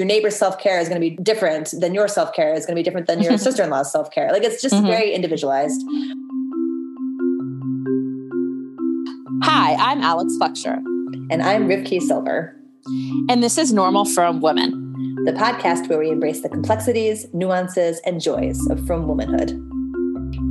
your neighbor's self-care is going to be different than your self-care is going to be different than your sister-in-law's self-care. Like it's just mm-hmm. very individualized. Hi, I'm Alex Fletcher. And I'm Rivki Silver. And this is Normal Frum Women the podcast where we embrace the complexities, nuances, and joys of frum womanhood.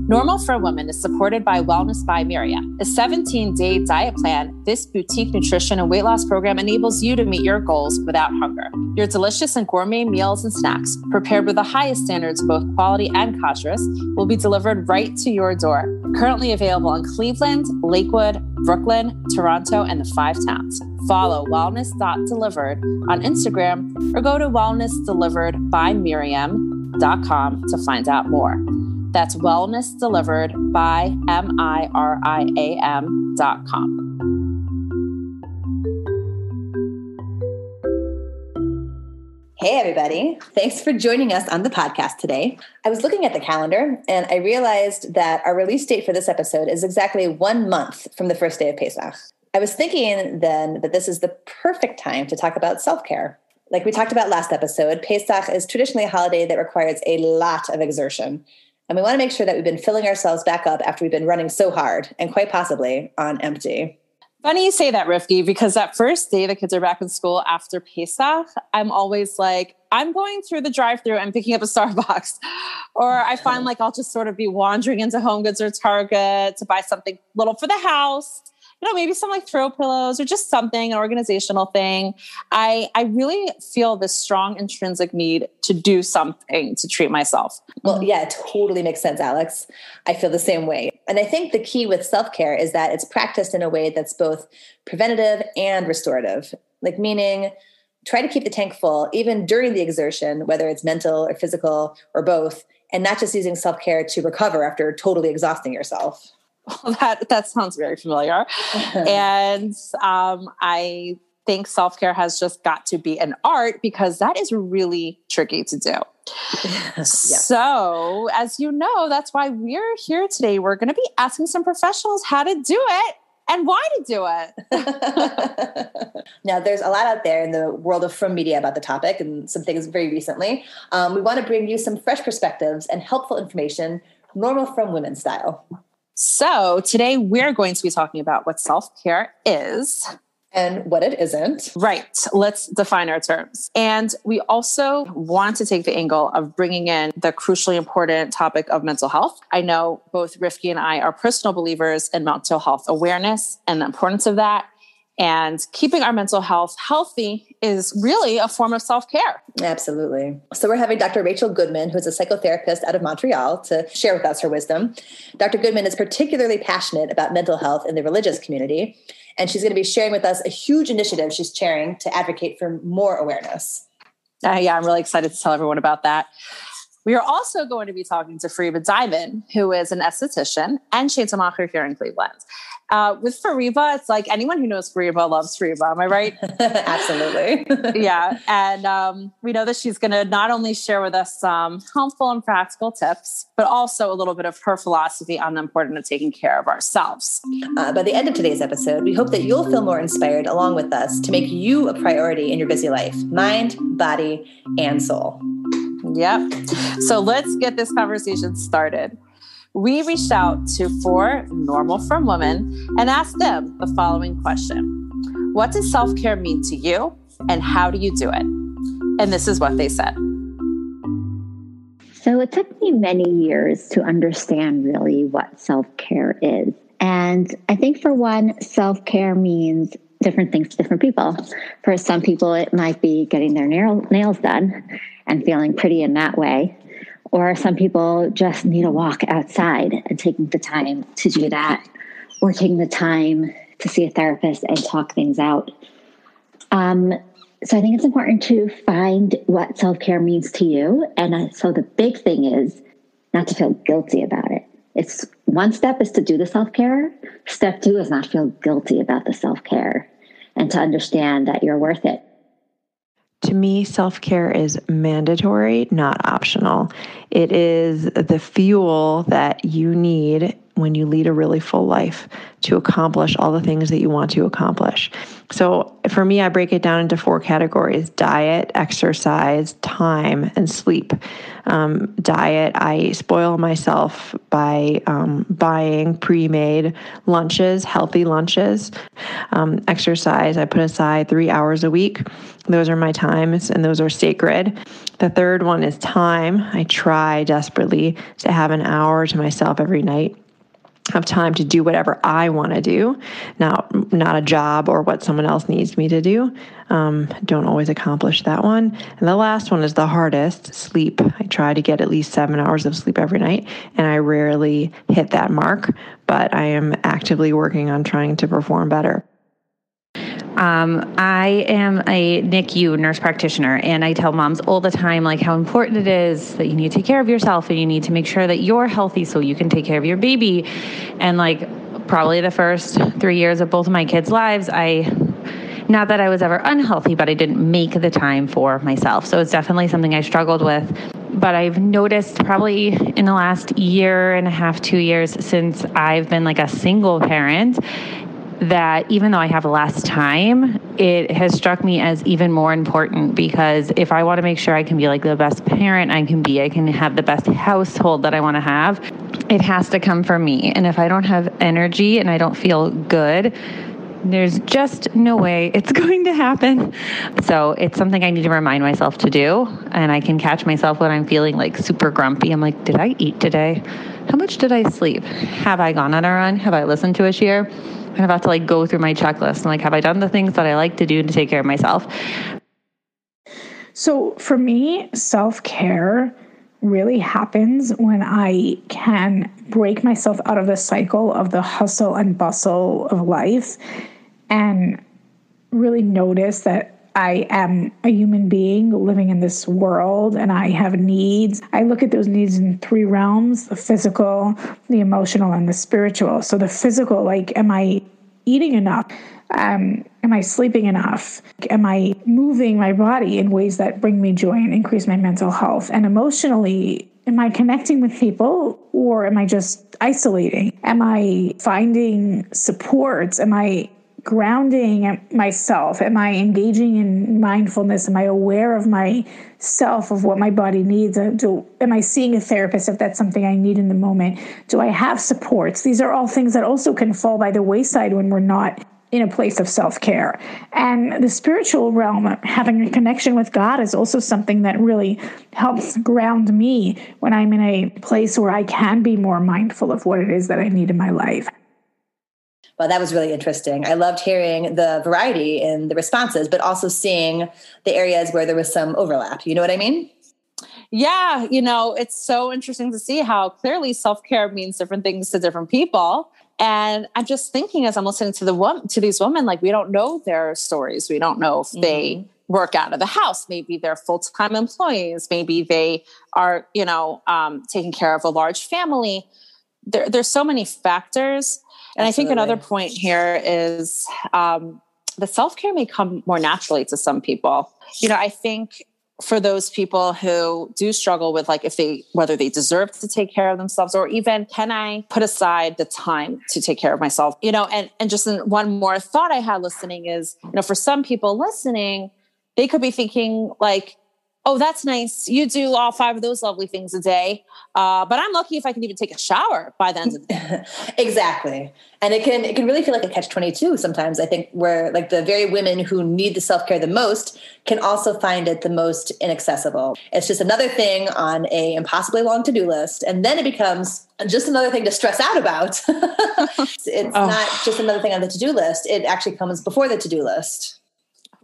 Normal Frum Women is supported by Wellness by Miriam, a 17 day diet plan. This boutique nutrition and weight loss program enables you to meet your goals without hunger. Your delicious and gourmet meals and snacks, prepared with the highest standards both quality and kashrus, will be delivered right to your door. Currently available in Cleveland, Lakewood, Brooklyn, Toronto, and the five towns. Follow wellness.delivered on Instagram or go to wellnessdeliveredbymiriam.com to find out more. That's wellness delivered by M I R I A M dot com. Hey, everybody. Thanks for joining us on the podcast today. I was looking at the calendar and I realized that our release date for this episode is exactly one month from the first day of Pesach. I was thinking then that this is the perfect time to talk about self care. Like we talked about last episode, Pesach is traditionally a holiday that requires a lot of exertion. And we want to make sure that we've been filling ourselves back up after we've been running so hard and quite possibly on empty. Funny you say that, Rivki, because that first day the kids are back in school after Pesach, I'm always like, I'm going through the drive through and picking up a Starbucks. Or I find like I'll just sort of be wandering into Home Goods or Target to buy something little for the house you know, maybe some like throw pillows or just something, an organizational thing. I I really feel this strong intrinsic need to do something to treat myself. Well, yeah, it totally makes sense, Alex. I feel the same way. And I think the key with self-care is that it's practiced in a way that's both preventative and restorative. Like meaning try to keep the tank full even during the exertion, whether it's mental or physical or both, and not just using self-care to recover after totally exhausting yourself. Well, that that sounds very familiar, and um, I think self care has just got to be an art because that is really tricky to do. yeah. So, as you know, that's why we're here today. We're going to be asking some professionals how to do it and why to do it. now, there's a lot out there in the world of frum media about the topic and some things very recently. Um, we want to bring you some fresh perspectives and helpful information, normal frum women style. So, today we're going to be talking about what self care is and what it isn't. Right. Let's define our terms. And we also want to take the angle of bringing in the crucially important topic of mental health. I know both Rivki and I are personal believers in mental health awareness and the importance of that. And keeping our mental health healthy is really a form of self care. Absolutely. So, we're having Dr. Rachel Goodman, who's a psychotherapist out of Montreal, to share with us her wisdom. Dr. Goodman is particularly passionate about mental health in the religious community, and she's going to be sharing with us a huge initiative she's chairing to advocate for more awareness. Uh, yeah, I'm really excited to tell everyone about that. We are also going to be talking to Fariba Diamond, who is an esthetician and sheitelmacher here in Cleveland. Uh, with Fariba, it's like anyone who knows Fariba loves Fariba. Am I right? Absolutely. yeah. And um, we know that she's going to not only share with us some helpful and practical tips, but also a little bit of her philosophy on the importance of taking care of ourselves. Uh, by the end of today's episode, we hope that you'll feel more inspired along with us to make you a priority in your busy life mind, body, and soul. Yep. So let's get this conversation started we reached out to four normal frum women and asked them the following question What does self care mean to you, and how do you do it? And this is what they said. So it took me many years to understand really what self care is. And I think for one, self care means different things to different people. For some people, it might be getting their nail, nails done and feeling pretty in that way. Or some people just need a walk outside and taking the time to do that, or taking the time to see a therapist and talk things out. Um, so I think it's important to find what self care means to you. And so the big thing is not to feel guilty about it. It's one step is to do the self care. Step two is not feel guilty about the self care and to understand that you're worth it. To me, self care is mandatory, not optional. It is the fuel that you need when you lead a really full life to accomplish all the things that you want to accomplish. So for me, I break it down into four categories diet, exercise, time, and sleep. Um, diet, I spoil myself by um, buying pre made lunches, healthy lunches. Um, exercise, I put aside three hours a week. Those are my times and those are sacred. The third one is time. I try desperately to have an hour to myself every night have time to do whatever I want to do, not not a job or what someone else needs me to do. Um, don't always accomplish that one. And the last one is the hardest: sleep. I try to get at least seven hours of sleep every night, and I rarely hit that mark. But I am actively working on trying to perform better. Um, I am a NICU nurse practitioner, and I tell moms all the time like how important it is that you need to take care of yourself and you need to make sure that you're healthy so you can take care of your baby. And like probably the first three years of both of my kids' lives, I not that I was ever unhealthy, but I didn't make the time for myself. So it's definitely something I struggled with. But I've noticed probably in the last year and a half, two years since I've been like a single parent that even though I have less time, it has struck me as even more important because if I want to make sure I can be like the best parent I can be, I can have the best household that I want to have, it has to come from me. And if I don't have energy and I don't feel good, there's just no way it's going to happen. So it's something I need to remind myself to do. And I can catch myself when I'm feeling like super grumpy. I'm like, did I eat today? How much did I sleep? Have I gone on a run? Have I listened to a shiur? Kind of have to like go through my checklist and like, have I done the things that I like to do to take care of myself? So for me, self care really happens when I can break myself out of the cycle of the hustle and bustle of life and really notice that I am a human being living in this world and I have needs. I look at those needs in three realms the physical, the emotional, and the spiritual. So, the physical, like, am I eating enough? Um, am I sleeping enough? Am I moving my body in ways that bring me joy and increase my mental health? And emotionally, am I connecting with people or am I just isolating? Am I finding supports? Am I grounding myself? Am I engaging in mindfulness? Am I aware of myself, of what my body needs? Uh, do, am I seeing a therapist if that's something I need in the moment? Do I have supports? These are all things that also can fall by the wayside when we're not in a place of self care. And the spiritual realm, having a connection with God, is also something that really helps ground me when I'm in a place where I can be more mindful of what it is that I need in my life. Well, that was really interesting. I loved hearing the variety in the responses, but also seeing the areas where there was some overlap. You know what I mean? Yeah, you know, it's so interesting to see how clearly self care means different things to different people. And I'm just thinking as I'm listening to the woman, to these women, like we don't know their stories. We don't know if mm-hmm. they work out of the house. Maybe they're full time employees. Maybe they are, you know, um, taking care of a large family. There, there's so many factors and I think another point here is um, the self care may come more naturally to some people. You know, I think for those people who do struggle with like if they whether they deserve to take care of themselves or even can i put aside the time to take care of myself you know and and just one more thought i had listening is you know for some people listening they could be thinking like oh, that's nice. You do all five of those lovely things a day. Uh, but I'm lucky if I can even take a shower by the end of the day. exactly. And it can it can really feel like a catch 22 sometimes. I think where like the very women who need the self-care the most can also find it the most inaccessible. It's just another thing on a impossibly long to-do list. And then it becomes just another thing to stress out about. it's oh. not just another thing on the to-do list. It actually comes before the to-do list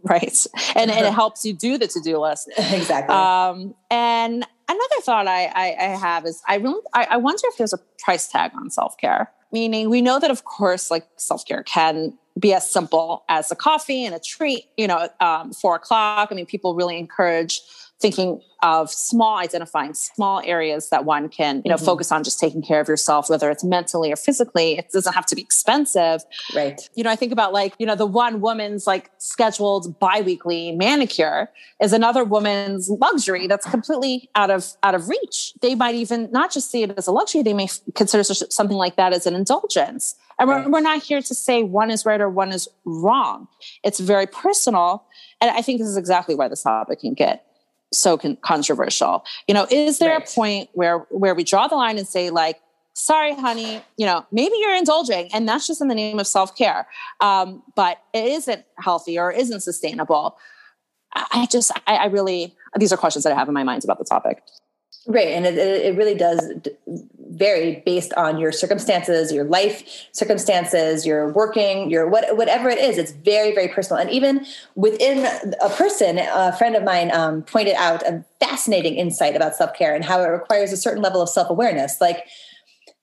right? And, and it helps you do the to-do list. Exactly. Um, and another thought I, I, I, have is i really I, I wonder if there's a price tag on self-care. Meaning we know that of course like self-care can be as simple as a coffee and a treat you know um, four o'clock. I mean people really encourage thinking of small identifying small areas that one can you know mm-hmm. focus on just taking care of yourself whether it's mentally or physically. It doesn't have to be expensive. Right. You know i think about like you know the one woman's like scheduled biweekly manicure is another woman's luxury that's completely out of out of reach. They might even not just see it as a luxury they may consider something like that as an indulgence. And we're, we're not here to say one is right or one is wrong. It's very personal. And i think this is exactly why this topic can get so con- controversial. You know, is there right. a point where where we draw the line and say like, sorry, honey, you know, maybe you're indulging, and that's just in the name of self care, um, but it isn't healthy or isn't sustainable. I just, I, I really, these are questions that I have in my mind about the topic. Right. And it, it really does vary based on your circumstances, your life circumstances, your working, your what, whatever it is. It's very, very personal. And even within a person, a friend of mine um, pointed out a fascinating insight about self care and how it requires a certain level of self awareness. Like,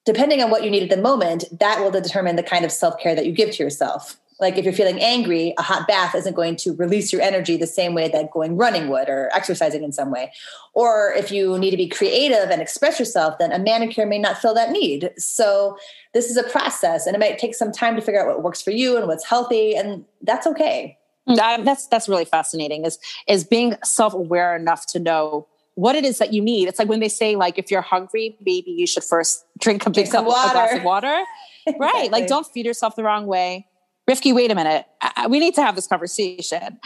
depending on what you need at the moment, that will determine the kind of self care that you give to yourself like if you're feeling angry a hot bath isn't going to release your energy the same way that going running would or exercising in some way or if you need to be creative and express yourself then a manicure may not fill that need so this is a process and it might take some time to figure out what works for you and what's healthy and that's okay mm, that's that's really fascinating is is being self-aware enough to know what it is that you need. It's like when they say, like, if you're hungry, maybe you should first drink a big cup, water. a glass of water. exactly. Right. Like, don't feed yourself the wrong way. Rivki, wait a minute. We need to have this conversation.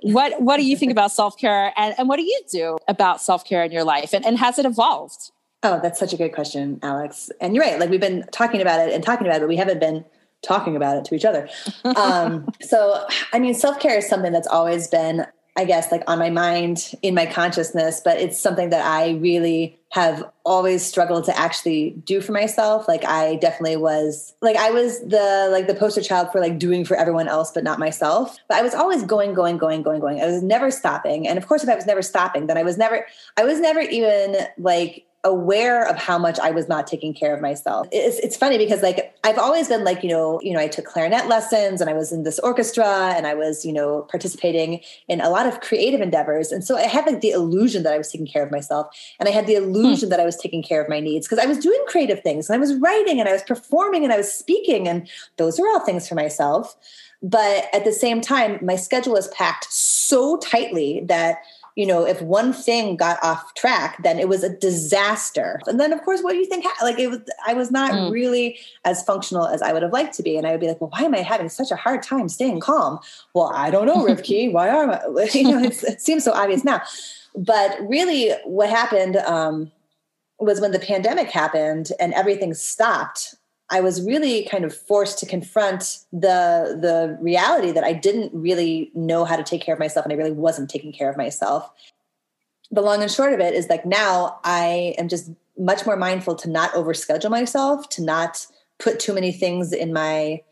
What What do you think about self care, and, and what do you do about self care in your life, and, and has it evolved? Oh, that's such a good question, Alex. And you're right. Like we've been talking about it and talking about it, but we haven't been talking about it to each other. Um, so, I mean, self care is something that's always been I guess, like on my mind, in my consciousness, but it's something that I really have always struggled to actually do for myself. Like I definitely was like I was the like the poster child for like doing for everyone else but not myself. But I was always going, going, going, going, going. I was never stopping. And of course if I was never stopping, then I was never I was never even like aware of how much I was not taking care of myself. It's, it's funny because like I've always been like, you know, you know, I took clarinet lessons and I was in this orchestra and I was, you know, participating in a lot of creative endeavors. And so I had like the illusion that I was taking care of myself. And I had the illusion hmm. that I was taking care of my needs because I was doing creative things and I was writing and I was performing and I was speaking. And those are all things for myself. But at the same time, my schedule is packed so tightly that you know, if one thing got off track, then it was a disaster. And then, of course, what do you think? Like, it was, I was not mm. really as functional as I would have liked to be. And I would be like, well, why am I having such a hard time staying calm? Well, I don't know, Rivki. why am I? You know, it seems so obvious now. But really, what happened um, was when the pandemic happened and everything stopped I was really kind of forced to confront the the reality that I didn't really know how to take care of myself and I really wasn't taking care of myself. The long and short of it is like now I am just much more mindful to not overschedule myself, to not put too many things in my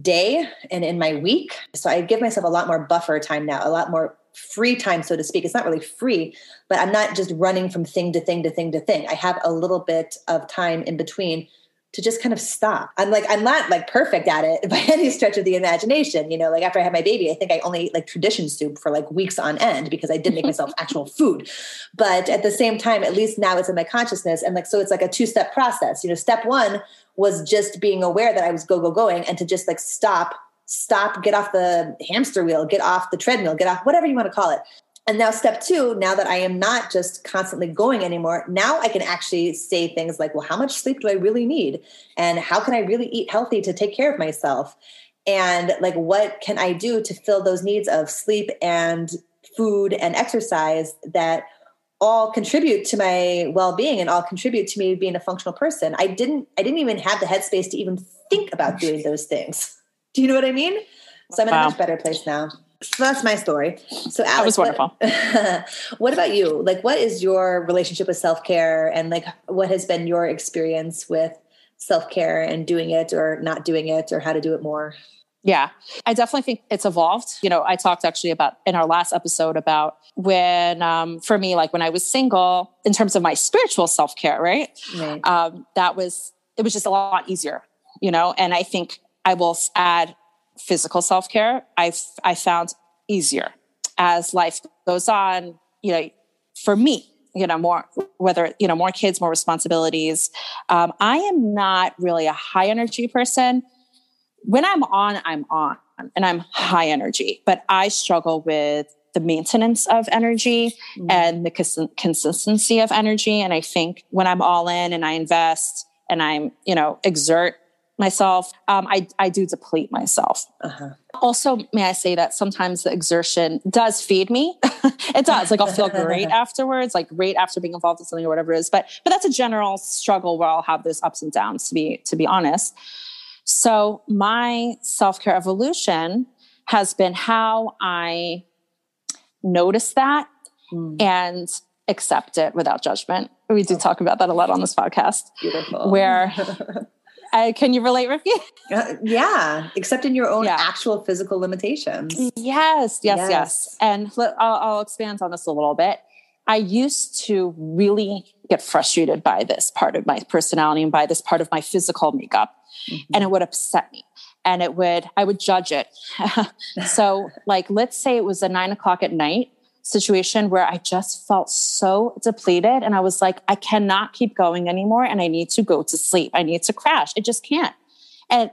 day and in my week. So I give myself a lot more buffer time now, a lot more free time, so to speak. It's not really free, but I'm not just running from thing to thing to thing to thing. I have a little bit of time in between to just kind of stop. I'm like, I'm not like perfect at it by any stretch of the imagination. You know, like after I had my baby, I think I only ate like tradition soup for like weeks on end because I didn't make myself actual food. But at the same time, at least now it's in my consciousness. And like, so it's like a two step process. You know, step one was just being aware that I was go, go, going and to just like stop stop, get off the hamster wheel, get off the treadmill, get off whatever you want to call it, and now, step two, now that I am not just constantly going anymore, now I can actually say things like, well, how much sleep do I really need? And how can I really eat healthy to take care of myself? And like, what can I do to fill those needs of sleep and food and exercise that all contribute to my well-being and all contribute to me being a functional person. I didn't I didn't even have the headspace to even think about doing those things. Do you know what I mean? So I'm in wow. a much better place now. So that's my story. So Alex, that was wonderful. What, what about you? Like, what is your relationship with self care, and like, what has been your experience with self care and doing it or not doing it, or how to do it more? Yeah, I definitely think it's evolved. You know, I talked actually about in our last episode about when, um, for me, like when I was single, in terms of my spiritual self care, right? right. Um, that was it was just a lot easier, you know. And I think I will add physical self care, I've I found easier as life goes on. You know, for me, you know, more whether you know more kids, more responsibilities. Um, I am not really a high energy person. When I'm on, I'm on, and I'm high energy. But I struggle with the maintenance of energy mm. and the cons- consistency of energy. And I think when I'm all in and I invest and I'm, you know, exert myself, um, I, I do deplete myself. Uh-huh. Also, may I say that sometimes the exertion does feed me. it does. Like I'll feel great afterwards, like great after being involved in something or whatever it is. But but that's a general struggle where I'll have those ups and downs. To be to be honest. So my self care evolution has been how I notice that mm. and accept it without judgment. We do talk about that a lot on this podcast. Beautiful. Where uh, can you relate, Rivki? Uh, yeah, accepting your own yeah. actual physical limitations. Yes, yes, yes. yes. And I'll, I'll expand on this a little bit. I used to really get frustrated by this part of my personality and by this part of my physical makeup, mm-hmm. and it would upset me and it would i would judge it so like let's say it was a nine o'clock at night situation where i just felt so depleted and i was like i cannot keep going anymore and i need to go to sleep. I need to crash. I just can't. And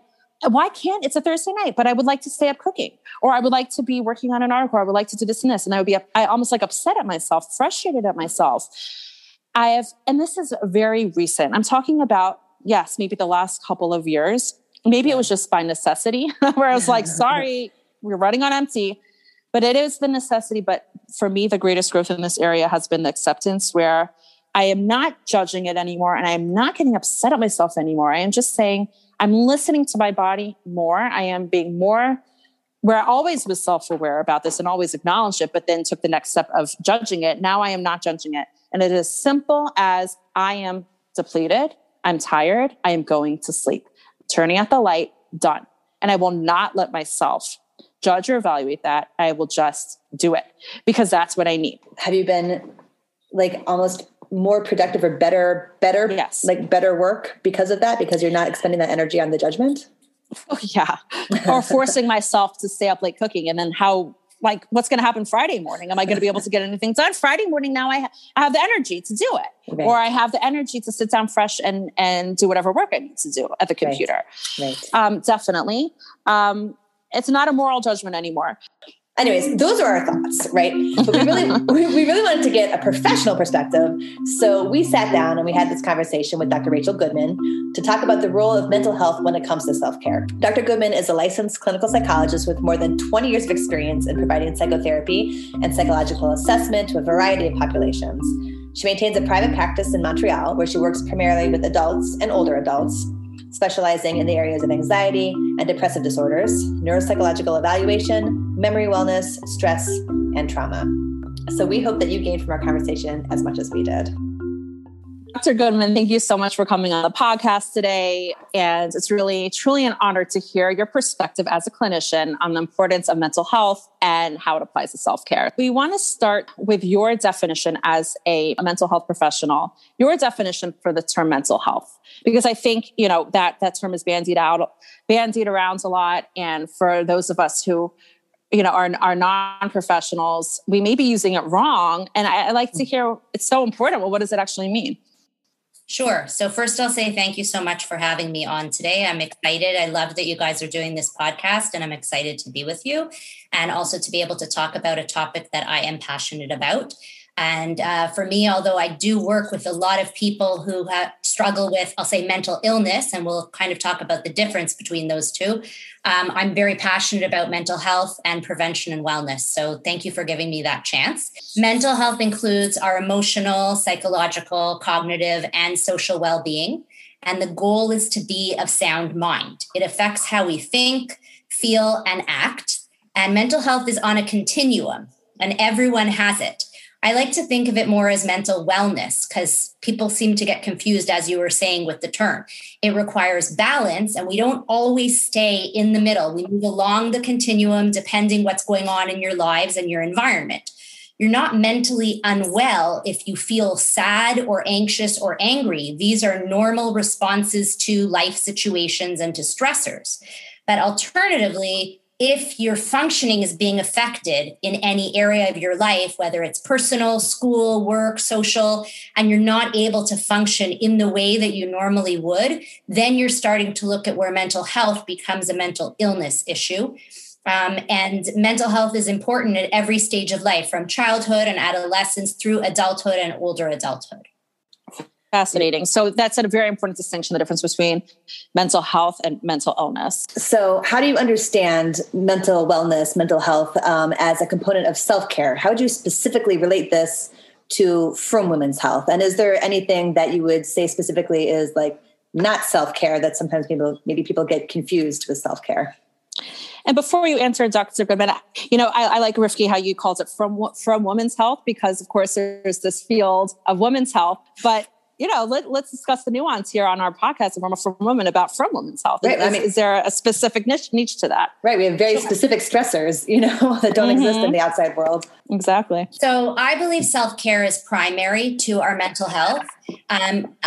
why can't? It's a thursday night but i would like to stay up cooking or i would like to be working on an article. Or i would like to do this and this. And i would be i almost like upset at myself frustrated at myself. I have and this is very recent. I'm talking about yes maybe the last couple of years. Maybe it was just by necessity where I was like, sorry, we're running on empty. But it is the necessity. But for me, the greatest growth in this area has been the acceptance where I am not judging it anymore and I am not getting upset at myself anymore. I am just saying, I'm listening to my body more. I am being more where I always was self aware about this and always acknowledged it, but then took the next step of judging it. Now I am not judging it. And it is simple as I am depleted, I'm tired, I am going to sleep turning out the light, done. And I will not let myself judge or evaluate that. I will just do it because that's what I need. Have you been like almost more productive or better, better, yes. like better work because of that? Because you're not expending that energy on the judgment? Oh, yeah. or forcing myself to stay up late cooking and then how like what's going to happen Friday morning? Am I going to be able to get anything done Friday morning? Now I, ha- I have the energy to do it, right. or I have the energy to sit down fresh and and do whatever work I need to do at the computer. Right. right. Um, definitely. Um, it's not a moral judgment anymore. Anyways those are our thoughts right? But we really we really wanted to get a professional perspective. So we sat down and we had this conversation with dr rachel goodman to talk about the role of mental health when it comes to self-care. Dr goodman is a licensed clinical psychologist with more than 20 years of experience in providing psychotherapy and psychological assessment to a variety of populations. She maintains a private practice in montreal where she works primarily with adults and older adults specializing in the areas of anxiety and depressive disorders, neuropsychological evaluation, memory wellness, stress, and trauma. So we hope that you gained from our conversation as much as we did. Dr. Goodman, thank you so much for coming on the podcast today. And it's really, truly an honor to hear your perspective as a clinician on the importance of mental health and how it applies to self care. We want to start with your definition as a, mental health professional, your definition for the term mental health, because I think, you know, that, that term is bandied out, bandied around a lot. And for those of us who you know are, are non-professionals we may be using it wrong and I, I, like to hear it's so important well what does it actually mean Sure. So, first, I'll say thank you so much for having me on today. I'm excited. I love that you guys are doing this podcast, and I'm excited to be with you and also to be able to talk about a topic that I am passionate about. And uh, for me, although I do work with a lot of people who have, struggle with, I'll say, mental illness, and we'll kind of talk about the difference between those two, um, I'm very passionate about mental health and prevention and wellness. So thank you for giving me that chance. Mental health includes our emotional, psychological, cognitive, and social well being. And the goal is to be of sound mind. It affects how we think, feel, and act. And mental health is on a continuum, and everyone has it. I like to think of it more as mental wellness because people seem to get confused, as you were saying, with the term. It requires balance, and we don't always stay in the middle. We move along the continuum depending what's going on in your lives and your environment. You're not mentally unwell if you feel sad or anxious or angry. These are normal responses to life situations and to stressors. But alternatively, if your functioning is being affected in any area of your life, whether it's personal, school, work, social, and you're not able to function in the way that you normally would, then you're starting to look at where mental health becomes a mental illness issue. Um, and mental health is important at every stage of life, from childhood and adolescence through adulthood and older adulthood. Fascinating. So that's a very important distinction the difference between mental health and mental illness. So, how do you understand mental wellness, mental health um, as a component of self care? How would you specifically relate this to frum women's health? And is there anything that you would say specifically is like not self care that sometimes people maybe people get confused with self care? And before you answer, Dr. Goodman, you know, I, I, like Rivki how you called it from frum women's health because, of course, there's this field of women's health, but you know, let, us discuss the nuance here on our podcast from, frum women about frum women's health. Right. Is, I mean, is there a specific niche, niche to that? Right. We have very sure. specific stressors, you know, that don't mm-hmm. exist in the outside world. Exactly. So I believe self care is primary to our mental health. Um,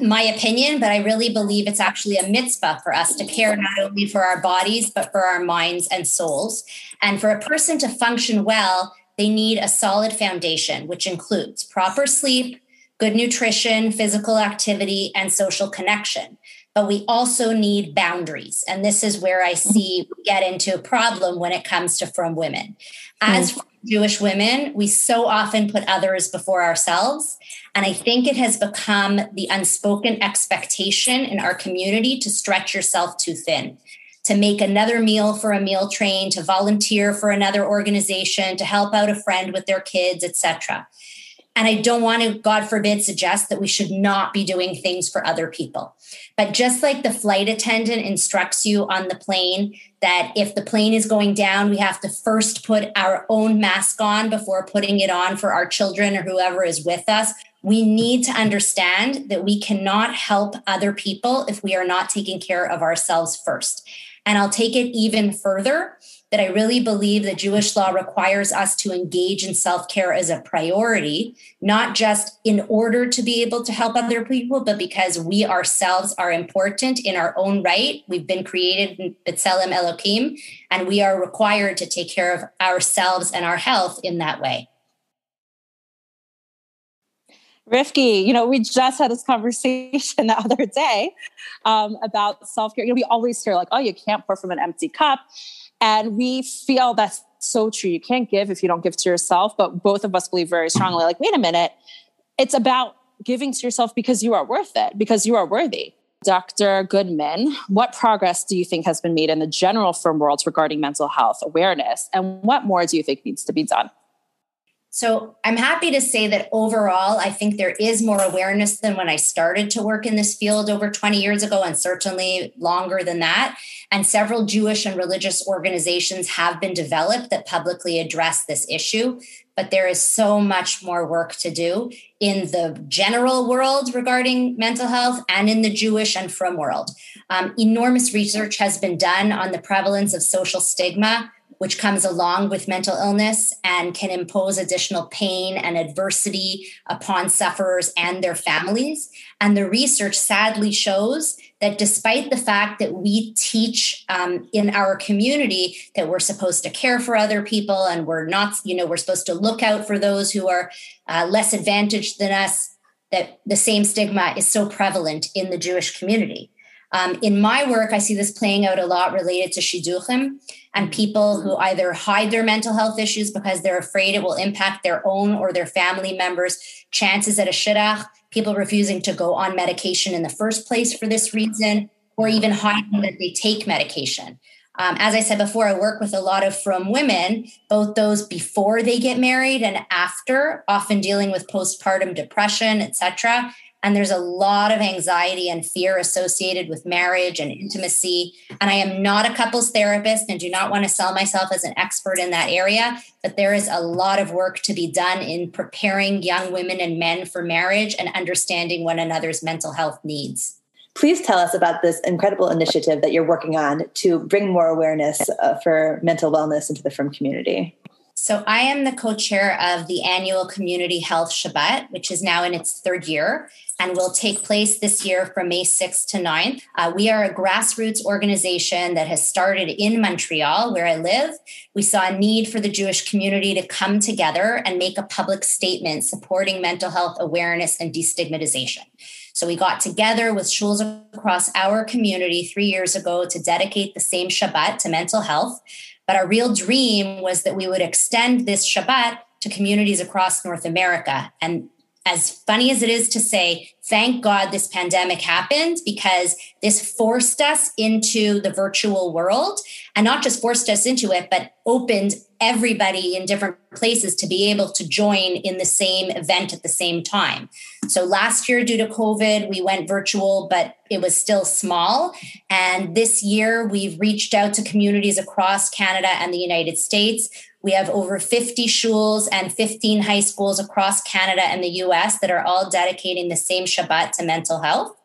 my opinion, but I really believe it's actually a mitzvah for us to care not only for our bodies, but for our minds and souls. And for a person to function well, they need a solid foundation, which includes proper sleep, good nutrition, physical activity, and social connection. But we also need boundaries. And this is where I see we get into a problem when it comes to frum women. As mm. Jewish women, we so often put others before ourselves. And I think it has become the unspoken expectation in our community to stretch yourself too thin to make another meal for a meal train to volunteer for another organization to help out a friend with their kids etc and I don't want to, God forbid, suggest that we should not be doing things for other people. But just like the flight attendant instructs you on the plane that if the plane is going down, we have to first put our own mask on before putting it on for our children or whoever is with us. We need to understand that we cannot help other people if we are not taking care of ourselves first. And I'll take it even further that I really believe that Jewish law requires us to engage in self care as a priority, not just in order to be able to help other people, but because we ourselves are important in our own right. We've been created in B'Tselem Elohim, and we are required to take care of ourselves and our health in that way. Rivki, you know, we just had this conversation the other day um, about self care. You know, we always hear like, oh, you can't pour from an empty cup. And we feel that's so true. You can't give if you don't give to yourself. But both of us believe very strongly like, wait a minute, it's about giving to yourself because you are worth it, because you are worthy. Dr. Goodman, what progress do you think has been made in the general frum world regarding mental health awareness? And what more do you think needs to be done? So I'm happy to say that overall, I think there is more awareness than when I started to work in this field over 20 years ago, and certainly longer than that. And several Jewish and religious organizations have been developed that publicly address this issue. But there is so much more work to do in the general world regarding mental health and in the Jewish and frum world. Um, enormous research has been done on the prevalence of social stigma which comes along with mental illness and can impose additional pain and adversity upon sufferers and their families. And the research sadly shows that despite the fact that we teach um, in our community that we're supposed to care for other people and we're not, you know, we're supposed to look out for those who are uh, less advantaged than us, that the same stigma is so prevalent in the Jewish community. Um, in my work, I see this playing out a lot related to shidduchim and people who either hide their mental health issues because they're afraid it will impact their own or their family members' chances at a shidduch, people refusing to go on medication in the first place for this reason, or even hiding that they take medication. Um, as I said before, I work with a lot of frum women, both those before they get married and after, often dealing with postpartum depression, etc. And there's a lot of anxiety and fear associated with marriage and intimacy. And I am not a couples therapist and do not want to sell myself as an expert in that area, but there is a lot of work to be done in preparing young women and men for marriage and understanding one another's mental health needs. Please tell us about this incredible initiative that you're working on to bring more awareness uh, for mental wellness into the frum community. So, I am the co chair of the annual Community Health Shabbat, which is now in its third year. And will take place this year from May 6th to 9th. Uh, we are a grassroots organization that has started in Montreal, where I live. We saw a need for the Jewish community to come together and make a public statement supporting mental health awareness and destigmatization. So we got together with shuls across our community three years ago to dedicate the same Shabbat to mental health. But our real dream was that we would extend this Shabbat to communities across North America. And as funny as it is to say, thank God this pandemic happened because this forced us into the virtual world and not just forced us into it, but opened everybody in different places to be able to join in the same event at the same time. So last year, due to COVID, we went virtual, but it was still small. And this year, we've reached out to communities across Canada and the United States. We have over 50 shuls and 15 high schools across Canada and the US that are all dedicating the same Shabbat to mental health.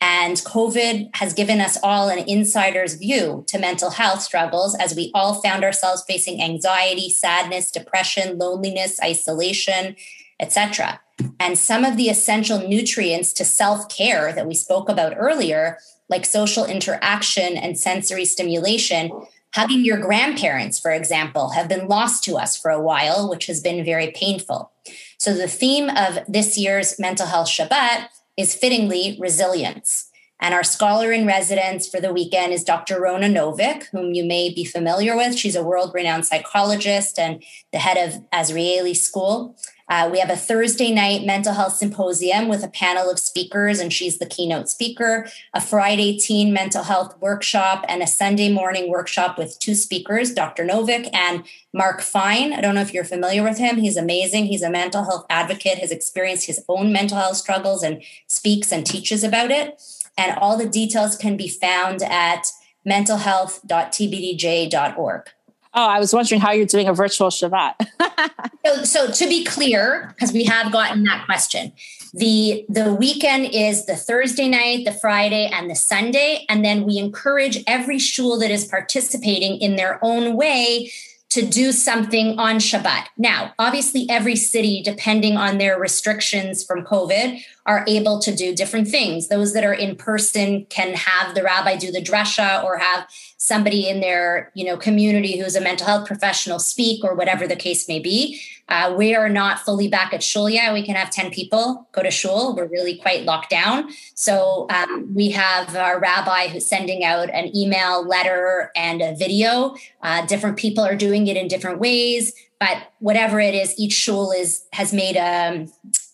And COVID has given us all an insider's view to mental health struggles as we all found ourselves facing anxiety, sadness, depression, loneliness, isolation, etc. And some of the essential nutrients to self-care that we spoke about earlier, like social interaction and sensory stimulation, hugging your grandparents, for example, have been lost to us for a while, which has been very painful. So the theme of this year's mental health Shabbat is fittingly resilience. And our scholar in residence for the weekend is Dr. Rona Novick, whom you may be familiar with. She's a world renowned psychologist and the head of Azrieli School. Uh, we have a Thursday night mental health symposium with a panel of speakers, and she's the keynote speaker, a Friday teen mental health workshop, and a Sunday morning workshop with two speakers, Dr. Novick and Mark Fine. I don't know if you're familiar with him. He's amazing. He's a mental health advocate, has experienced his own mental health struggles, and speaks and teaches about it. And all the details can be found at mentalhealth.tbdj.org. Oh, I was wondering how you're doing a virtual Shabbat. so, so to be clear, because we have gotten that question, the the weekend is the Thursday night, the Friday, and the Sunday, and then we encourage every shul that is participating in their own way to do something on Shabbat. Now, obviously, every city, depending on their restrictions from COVID, are able to do different things. Those that are in person can have the rabbi do the drasha or have somebody in their you know community who's a mental health professional speak or whatever the case may be. Uh, we are not fully back at shul yet. We can have 10 people go to shul. We're really quite locked down. So um, we have our rabbi who's sending out an email, letter, and a video. Uh, different people are doing it in different ways. But whatever it is, each shul is has made a,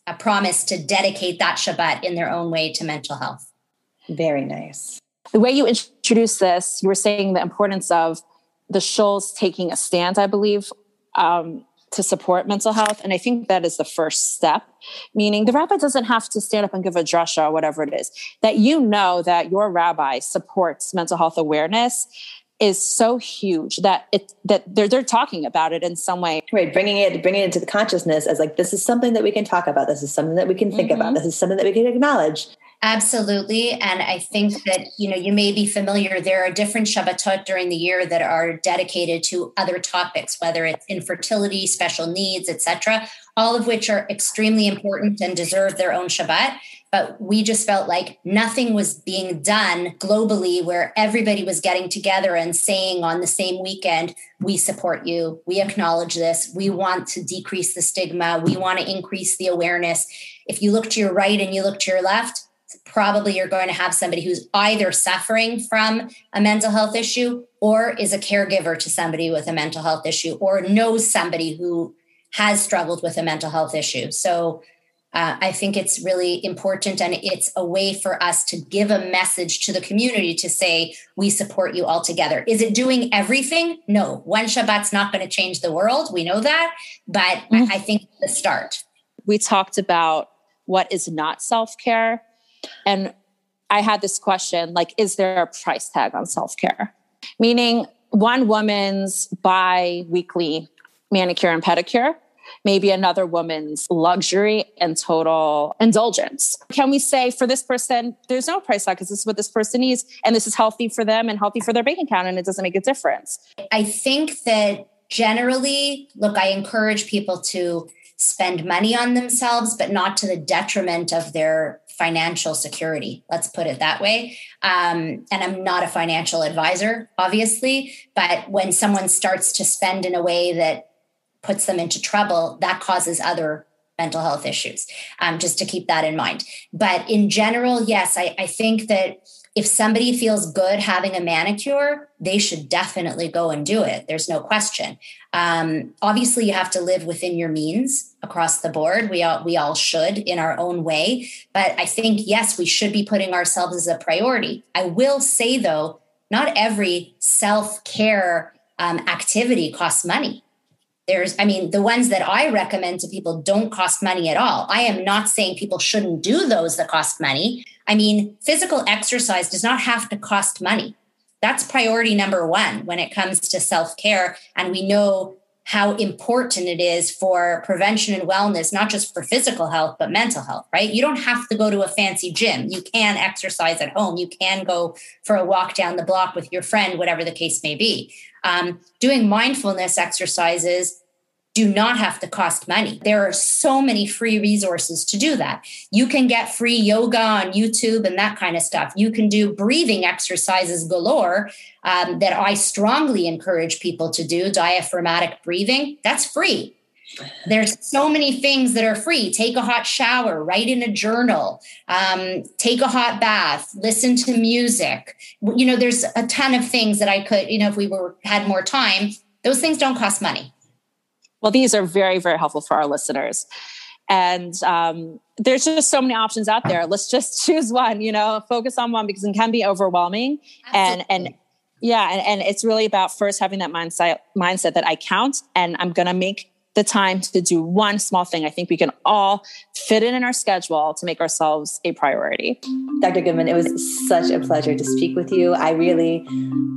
a promise to dedicate that Shabbat in their own way to mental health. Very nice. The way you introduced this, you were saying the importance of the shuls taking a stand, I believe, um, to support mental health. And I think that is the first step, meaning the rabbi doesn't have to stand up and give a drasha or whatever it is. That you know that your rabbi supports mental health awareness is so huge that it that they're they're talking about it in some way. Right, bringing it bringing it into the consciousness as like this is something that we can talk about. This is something that we can think mm-hmm. about. This is something that we can acknowledge. Absolutely. And I think that, you know, you may be familiar, there are different Shabbatot during the year that are dedicated to other topics, whether it's infertility, special needs, etc., all of which are extremely important and deserve their own Shabbat. But we just felt like nothing was being done globally where everybody was getting together and saying on the same weekend, we support you, we acknowledge this, we want to decrease the stigma, we want to increase the awareness. If you look to your right and you look to your left, probably you're going to have somebody who's either suffering from a mental health issue or is a caregiver to somebody with a mental health issue or knows somebody who has struggled with a mental health issue. So uh, I think it's really important and it's a way for us to give a message to the community to say, we support you all together. Is it doing everything? No. One Shabbat's not going to change the world. We know that. But mm-hmm. I think the start. We talked about what is not self care and I had this question like, is there a price tag on self care? Meaning, one woman's bi weekly manicure and pedicure, maybe another woman's luxury and total indulgence. Can we say for this person, there's no price tag because this is what this person needs and this is healthy for them and healthy for their bank account and it doesn't make a difference? I think that generally, look, I encourage people to spend money on themselves, but not to the detriment of their financial security. Let's put it that way. Um, and I'm not a financial advisor, obviously, but when someone starts to spend in a way that puts them into trouble, that causes other mental health issues, um, just to keep that in mind. But in general, yes, I, I think that if somebody feels good having a manicure, they should definitely go and do it. There's no question. Um, obviously, you have to live within your means across the board. We all we all should in our own way. But I think yes, we should be putting ourselves as a priority. I will say though, not every self care um, activity costs money there's i mean the ones that i recommend to people don't cost money at all i am not saying people shouldn't do those that cost money i mean physical exercise does not have to cost money. That's priority number one when it comes to self-care and we know how important it is for prevention and wellness not just for physical health but mental health right? You don't have to go to a fancy gym. You can exercise at home. You can go for a walk down the block with your friend whatever the case may be. Um, doing mindfulness exercises do not have to cost money. There are so many free resources to do that. You can get free yoga on YouTube and that kind of stuff. You can do breathing exercises galore um, that I strongly encourage people to do, diaphragmatic breathing. That's free. There's so many things that are free. Take a hot shower, write in a journal, um, take a hot bath, listen to music. You know, there's a ton of things that I could, you know, if we were had more time, those things don't cost money. Well, these are very, very helpful for our listeners. And um, there's just so many options out there. Let's just choose one, you know, focus on one because it can be overwhelming. Absolutely. And, and yeah, and, and it's really about first having that mindset mindset that I count and I'm gonna make the time to do one small thing. I think we can all fit it in our schedule to make ourselves a priority. Dr. Goodman, it was such a pleasure to speak with you. I really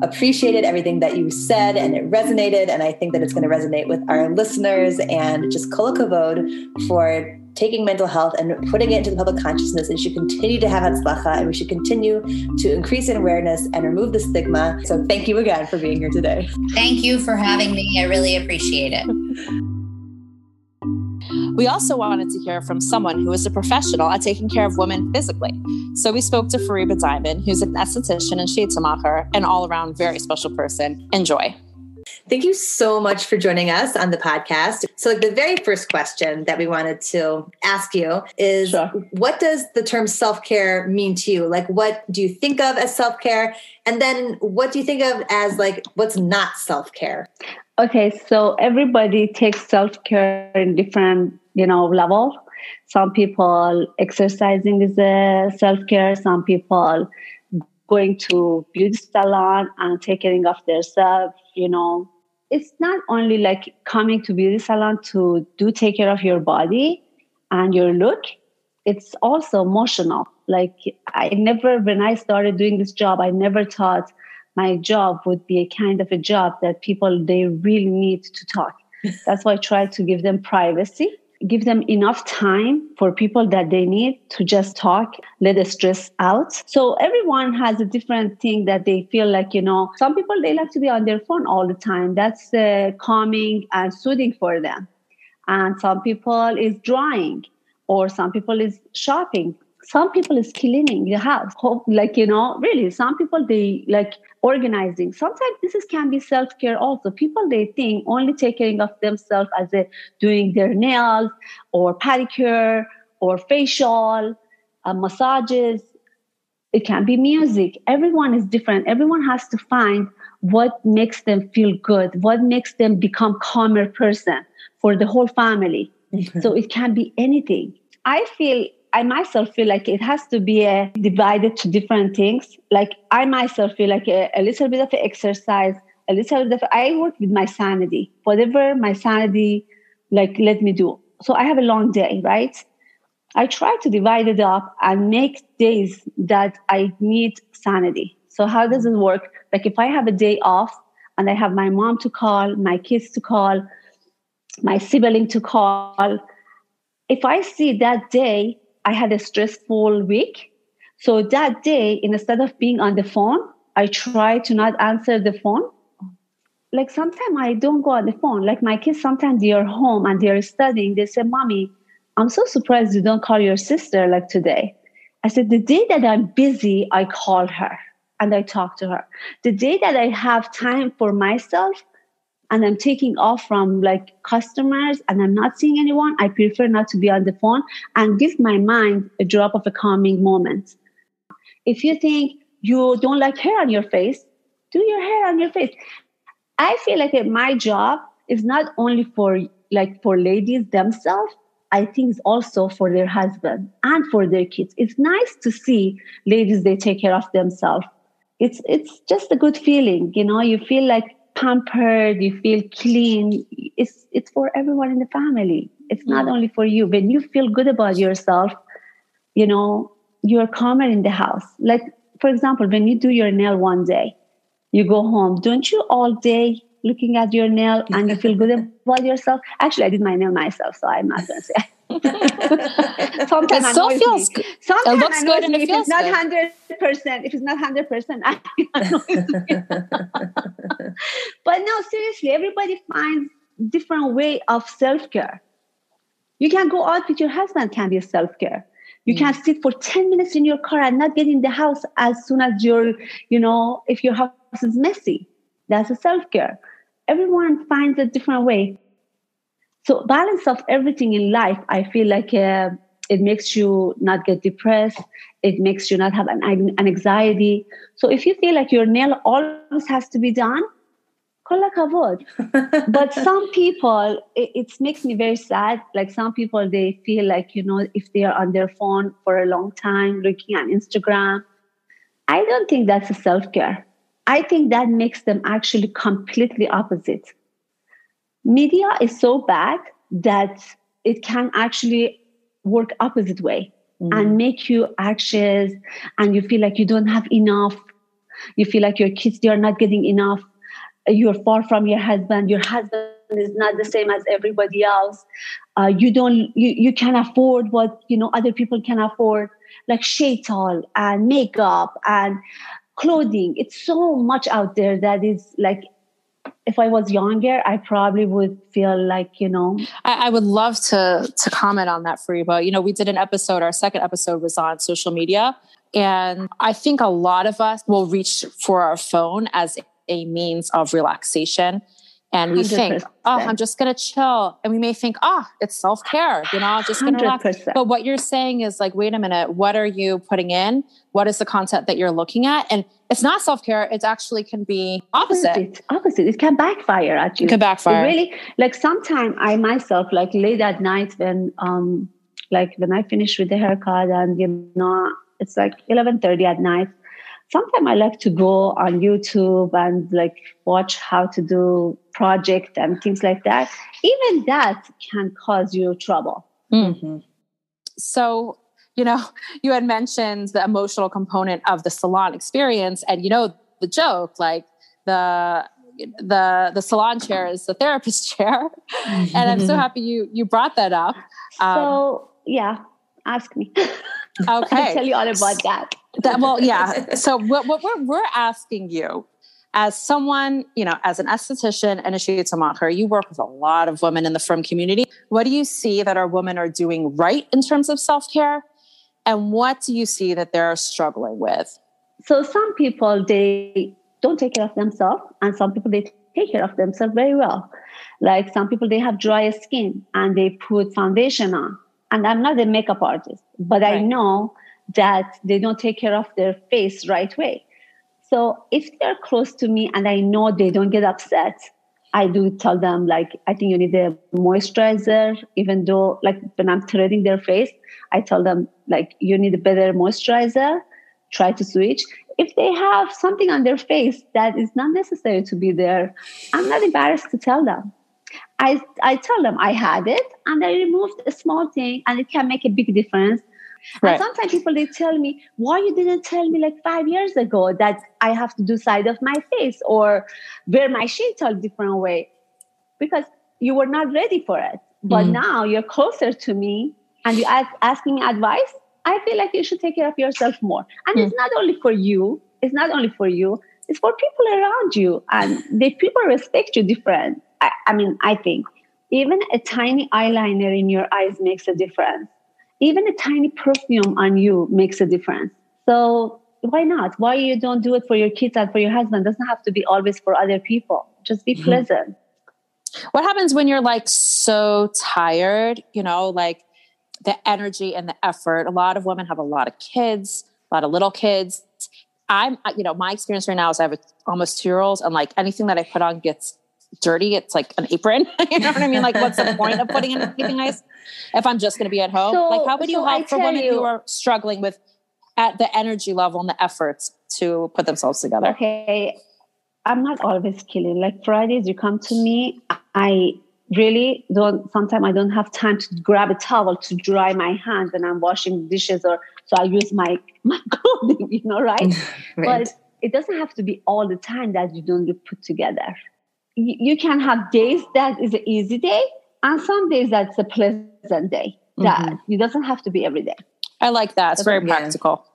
appreciated everything that you said and it resonated. And I think that it's going to resonate with our listeners and just kol for taking mental health and putting it into the public consciousness and should continue to have hatzlacha and we should continue to increase in awareness and remove the stigma. So thank you again for being here today. Thank you for having me. I really appreciate it. We also wanted to hear from someone who is a professional at taking care of women physically. So we spoke to Fariba Diamond, who's an esthetician and sheitelmacher, an all around very special person. Enjoy. Thank you so much for joining us on the podcast. So, like the very first question that we wanted to ask you is sure. what does the term self care mean to you? Like, what do you think of as self care? And then what do you think of as like what's not self care? Okay, so everybody takes self care in different you know level. Some people exercising is a self-care some people going to beauty salon and taking of themselves you know. It's not only like coming to beauty salon to do take care of your body and your look it's also emotional. Like i never when i started doing this job i never thought my job would be a kind of a job that people they really need to talk that's why i try to give them privacy give them enough time for people that they need to just talk, let the stress out. So everyone has a different thing that they feel like, you know, some people they like to be on their phone all the time. That's uh, calming and soothing for them. And some people is drawing or some people is shopping some people is cleaning the house like you know really some people they like organizing. Sometimes this is, can be self-care also. People they think only taking of themselves as a doing their nails or pedicure or facial uh, massages. It can be music. Everyone is different. Everyone has to find what makes them feel good what makes them become calmer person for the whole family. So it can be anything. I feel I myself feel like it has to be uh, divided to different things. Like I myself feel like a, a little bit of exercise, a little bit of, I work with my sanity, whatever my sanity like let me do. So I have a long day, right? I try to divide it up and make days that I need sanity. So how does it work? Like if I have a day off and I have my mom to call, my kids to call, my sibling to call, if I see that day I had a stressful week. So that day, instead of being on the phone, I try to not answer the phone. like sometimes I don't go on the phone. Like my kids, sometimes they are home and they are studying. They say, Mommy, I'm so surprised you don't call your sister like today. I said, The day that I'm busy, I call her and I talk to her. The day that I have time for myself and I'm taking off from like customers and I'm not seeing anyone, I prefer not to be on the phone and give my mind a drop of a calming moment. If you think you don't like hair on your face, do your hair on your face. I feel like my job is not only for like for ladies themselves. I think it's also for their husband and for their kids. It's nice to see ladies they take care of themselves. It's it's just a good feeling, you know. You feel like pampered, you feel clean. It's it's for everyone in the family. It's not only for you. When you feel good about yourself, you know, you're calmer in the house. Like for example, when you do your nail one day, you go home, don't you all day looking at your nail and you feel good about yourself? Actually, I did my nail myself, so I'm not to say. Sometimes it still feels good. Sometimes it looks good and it if feels it's not hundred percent, if it's not hundred percent, I But no, seriously, everybody finds different way of self care. You can go out with your husband. Can be a self care. You mm. can sit for 10 minutes in your car and not get in the house as soon as you're, you know, if your house is messy. That's a self-care. Everyone finds a different way. So balance of everything in life, I feel like uh, it makes you not get depressed. It makes you not have an, an anxiety. So if you feel like your nail always has to be done, kol hakavod. but some people, it, it, makes me very sad. Like some people, they feel like, you know, if they are on their phone for a long time looking at Instagram, I don't think that's a self care. I think that makes them actually completely opposite. Media is so bad that it can actually work opposite way mm. and make you anxious and you feel like you don't have enough. You feel like your kids, they are not getting enough you're far from your husband your husband is not the same as everybody else uh, you don't you, you can afford what you know other people can afford like shaital and makeup and clothing it's so much out there that is like if I was younger, I probably would feel like, you know. I, I, would love to to comment on that for you, but you know, we did an episode, our second episode was on social media. And I think a lot of us will reach for our phone as a means of relaxation. And we 100%. think, oh, I'm just going to chill. And we may think, oh, it's self care, you know, I'm just going to relax. But what you're saying is like, wait a minute, what are you putting in? What is the content that you're looking at? And it's not self care. It actually can be opposite. opposite. Opposite. It can backfire at you. It can backfire. It really, like sometimes I myself, like late at night when, um, like when I finish with the haircut and, you know, it's like 11.30 at night sometimes I like to go on YouTube and like watch how to do project and things like that. Even that can cause you trouble. Mm-hmm. So, you know, you had mentioned the emotional component of the salon experience, and you know the joke, like the the the salon chair is the therapist chair, and I'm so happy you you brought that up. Um, so yeah, ask me. Okay, I'll tell you all about that. That well, yeah. So what, what we're we're asking you as someone, you know, as an esthetician and a shiatsu you work with a lot of women in the frum community. What do you see that our women are doing right in terms of self care? And what do you see that they're struggling with? So some people, they don't take care of themselves, and some people, they take care of themselves very well. Like some people, they have dry skin and they put foundation on. And I'm not a makeup artist, but right. I know that they don't take care of their face right way. So if they're close to me and I know they don't get upset, I do tell them like I think you need a moisturizer, even though like when I'm threading their face, I tell them like you need a better moisturizer, try to switch. If they have something on their face that is not necessary to be there, I'm not embarrassed to tell them. I, I tell them I had it and I removed a small thing and it can make a big difference. Right. And sometimes people they tell me, why you didn't tell me like five years ago that I have to do side of my face or wear my sheet a different way? Because you were not ready for it. But mm. now you're closer to me and you ask asking me advice. I feel like you should take care of yourself more. And mm. it's not only for you, it's not only for you. it's for people around you and the people respect you different I, I mean i think even a tiny eyeliner in your eyes makes a difference even a tiny perfume on you makes a difference. So why not? Why you don't do it for your kids and for your husband? It doesn't have to be always for other people. Just be mm-hmm. pleasant. What happens when you're like so tired you know like the energy and the effort? A lot of women have a lot of kids a lot of little kids. I'm you know my experience right now is i have almost two year olds and like anything that i put on gets dirty it's like an apron. You know what i mean? Like what's the point of putting in anything nice if i'm just going to be at home? So, like how would you help for women you, who are struggling with at the energy level and the efforts to put themselves together? Okay i'm not always killing. Like fridays you come to me i really don't sometimes i don't have time to grab a towel to dry my hands when i'm washing dishes or so i use my my clothing you know right, right. but it doesn't have to be all the time that you don't put together you, you can have days that is an easy day and some days that's a pleasant day. That mm-hmm. it doesn't have to be every day. I like that. It's very practical.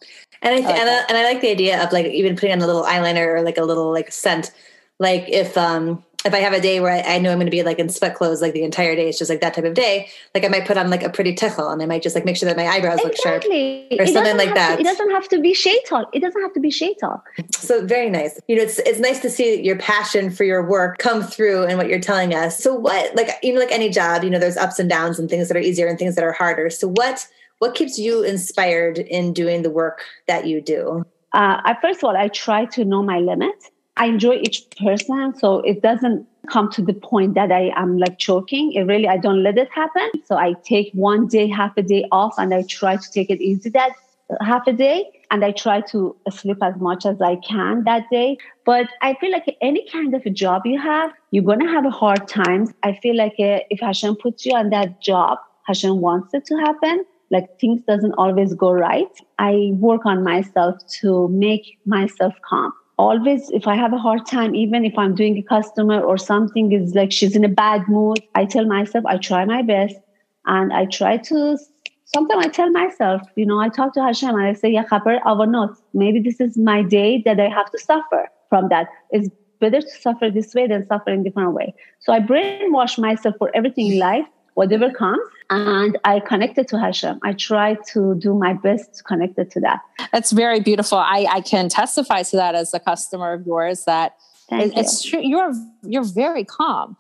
And I, th- I like and, I, and I like the idea of like even putting on a little eyeliner or like a little like scent. Like if um if I have a day where I, I know I'm going to be like in sweat clothes like the entire day, it's just like that type of day. Like I might put on like a pretty tickle and I might just like make sure that my eyebrows exactly. look sharp or it something like that. To, it doesn't have to be shaital. It doesn't have to be shaital. So very nice. You know, it's it's nice to see your passion for your work come through and what you're telling us. So what, like you know, like any job, you know, there's ups and downs and things that are easier and things that are harder. So what what keeps you inspired in doing the work that you do? Uh, I, first of all, I try to know my limit I enjoy each person. So it doesn't come to the point that I am like choking. It really, I don't let it happen. So I take one day, half a day off, and I try to take it easy that half a day. And I try to sleep as much as I can that day. But I feel like any kind of a job you have, you're going to have a hard time. I feel like uh, if Hashem puts you on that job, Hashem wants it to happen. Like things doesn't always go right. I work on myself to make myself calm always if i have a hard time even if i'm doing a customer or something is like she's in a bad mood i tell myself i try my best. And i try to sometimes i tell myself you know i talk to hashem and i say yeah khabar not. Maybe this is my day that i have to suffer from that. It's better to suffer this way than suffer in different way. So i brainwash myself for everything in life whatever comes and I connected to Hashem. I try to do my best to connect it to that. That's very beautiful. I, I can testify to that as a customer of yours that it, it's true. You're you're very calm.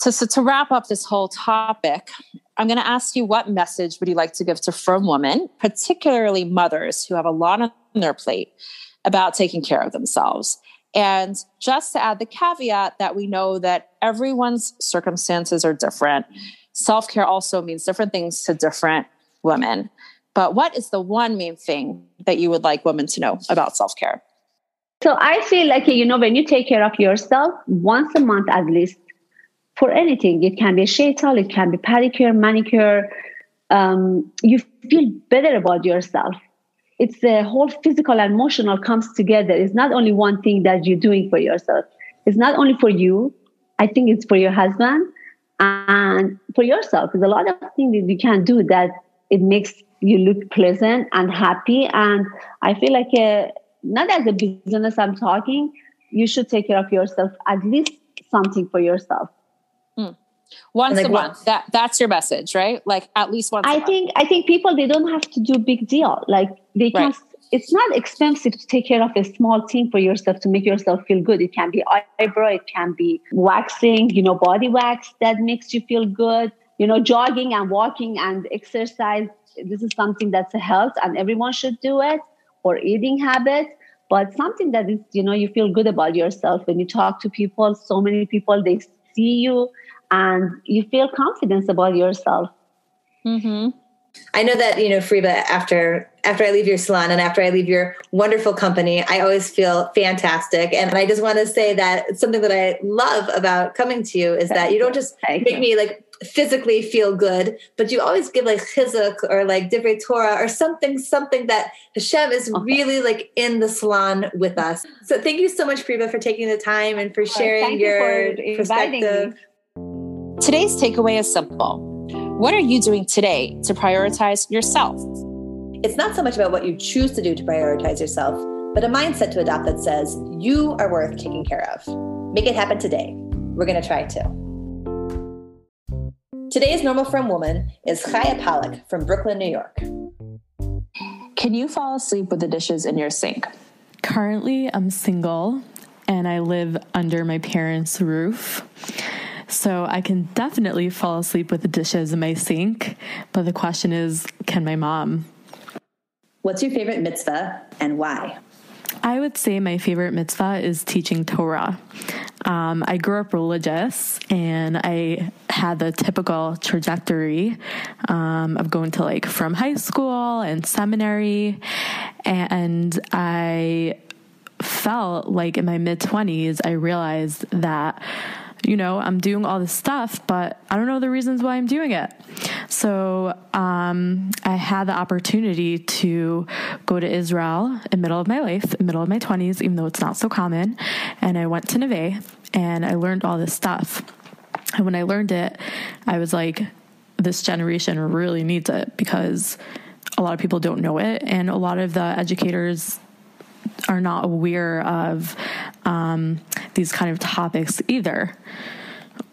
So, so to wrap up this whole topic, I'm going to ask you what message would you like to give to frum women, particularly mothers who have a lot on their plate about taking care of themselves? And just to add the caveat that we know that everyone's circumstances are different self care also means different things to different women. But what is the one main thing that you would like women to know about self care? So I feel like, you know, when you take care of yourself once a month at least for anything, it can be a shaital, it can be pedicure, manicure, um, you feel better about yourself. It's the whole physical and emotional comes together. It's not only one thing that you're doing for yourself. It's not only for you. I think it's for your husband and for yourself there's a lot of things that you can do that it makes you look pleasant and happy. And i feel like a, uh, not as a business i'm talking you should take care of yourself at least something for yourself. Mm. once like a month that that's your message right? Like at least once i think i think people they don't have to do big deal. Like they can right it's not expensive to take care of a small thing for yourself to make yourself feel good. It can be eyebrow, it can be waxing, you know, body wax that makes you feel good. You know, jogging and walking and exercise. This is something that's a health and everyone should do it or eating habits. But something that is, you know, you feel good about yourself when you talk to people. So many people, they see you and you feel confidence about yourself. Mm-hmm. I know that, you know, Fariba, after after I leave your salon and after I leave your wonderful company, I always feel fantastic. And I just want to say that something that I love about coming to you is that you don't just make me like physically feel good, but you always give like chizuk or like divrei Torah or something, something that Hashem is okay. really like in the salon with us. So thank you so much, Fariba, for taking the time and for sharing your you for perspective. Today's takeaway is simple. What are you doing today to prioritize yourself? It's not so much about what you choose to do to prioritize yourself, but a mindset to adopt that says, you are worth taking care of. Make it happen today. We're going to try too. Today's Normal Frum Woman is Chaya Pollack from Brooklyn, New York. Can you fall asleep with the dishes in your sink? Currently, I'm single and I live under my parents' roof. So I can definitely fall asleep with the dishes in my sink. But the question is can my mom? What's your favorite mitzvah and why? I would say my favorite mitzvah is teaching Torah. Um, I grew up religious and I had the typical trajectory um, of going to like frum high school and seminary. And I felt like in my mid 20s, I realized that you know, I'm doing all this stuff, but I don't know the reasons why I'm doing it. So um, I had the opportunity to go to Israel in middle of my life, middle of my 20s, even though it's not so common. And I went to Neve and I learned all this stuff. And when I learned it, I was like, this generation really needs it because a lot of people don't know it. And a lot of the educators are not aware of um, these kind of topics either,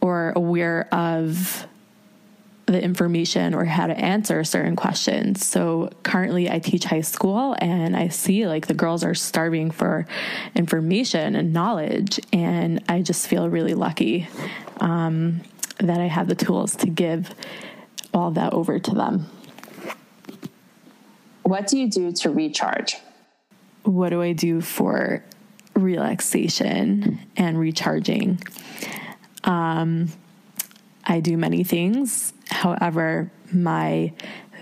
or aware of the information or how to answer certain questions. So currently I teach high school and I see like the girls are starving for information and knowledge and I just feel really lucky um, that I have the tools to give all that over to them. What do you do to recharge? What do I do for relaxation and recharging? Um, I do many things. However, my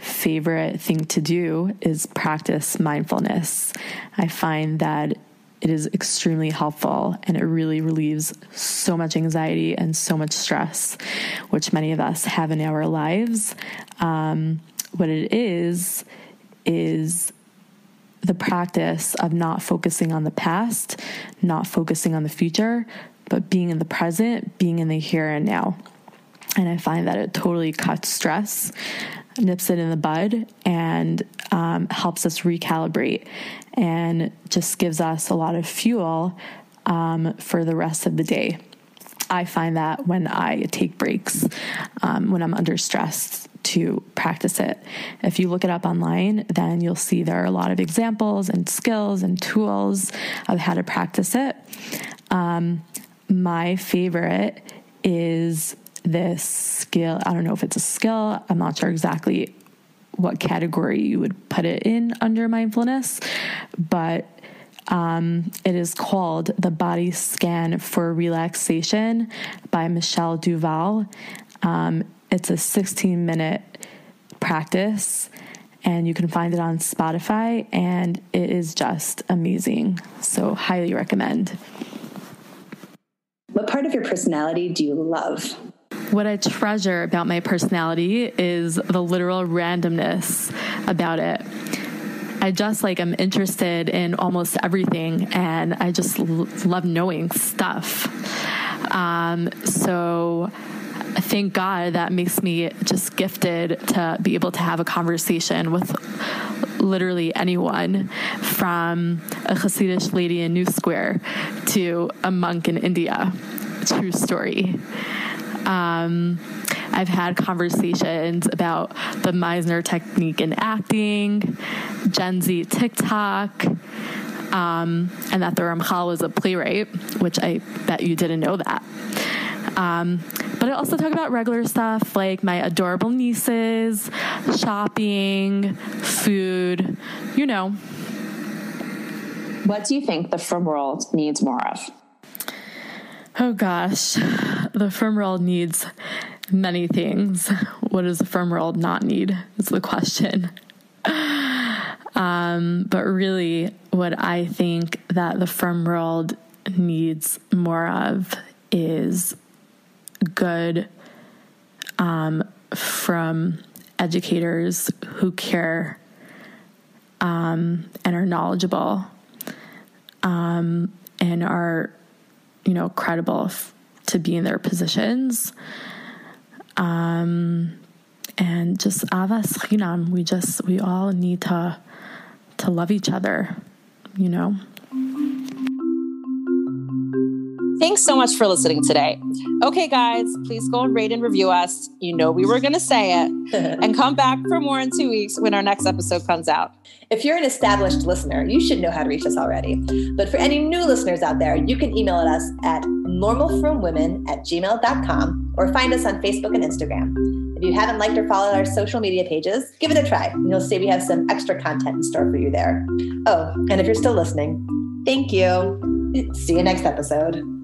favorite thing to do is practice mindfulness. I find that it is extremely helpful and it really relieves so much anxiety and so much stress, which many of us have in our lives. Um, what it is, is the practice of not focusing on the past, not focusing on the future, but being in the present, being in the here and now. And I find that it totally cuts stress, nips it in the bud, and um, helps us recalibrate and just gives us a lot of fuel um, for the rest of the day. I find that when I take breaks, um, when I'm under stress, to practice it. If you look it up online, then you'll see there are a lot of examples and skills and tools of how to practice it. Um, my favorite is this skill. I don't know if it's a skill, I'm not sure exactly what category you would put it in under mindfulness, but um, it is called The Body Scan for Relaxation by Michelle Duval. Um, it's a 16 minute practice, and you can find it on Spotify, and it is just amazing. So, highly recommend. What part of your personality do you love? What I treasure about my personality is the literal randomness about it. I just like I'm interested in almost everything and I just l- love knowing stuff. Um, so thank God that makes me just gifted to be able to have a conversation with literally anyone from a Hasidic lady in New Square to a monk in India. True story. Um, I've had conversations about the Meisner technique in acting, Gen Z TikTok, um, and that the Ramchal was a playwright, which I bet you didn't know that. Um, but I also talk about regular stuff like my adorable nieces, shopping, food, you know. What do you think the frum world needs more of? Oh gosh, the frum world needs many things. What does the frum world not need? Is the question. Um, but really, what I think that the frum world needs more of is good um, frum educators who care um, and are knowledgeable um, and are, you know, credible f- to be in their positions. Um, and just ahavas chinam, we just we all need to to love each other you know. Thanks so much for listening today. Okay, guys, please go and rate and review us. You know we were going to say it. and come back for more in two weeks when our next episode comes out. If you're an established listener, you should know how to reach us already. But for any new listeners out there, you can email us at normalfrumwomen at gmail.com or find us on Facebook and Instagram. If you haven't liked or followed our social media pages, give it a try. And you'll see we have some extra content in store for you there. Oh, and if you're still listening, thank you. See you next episode.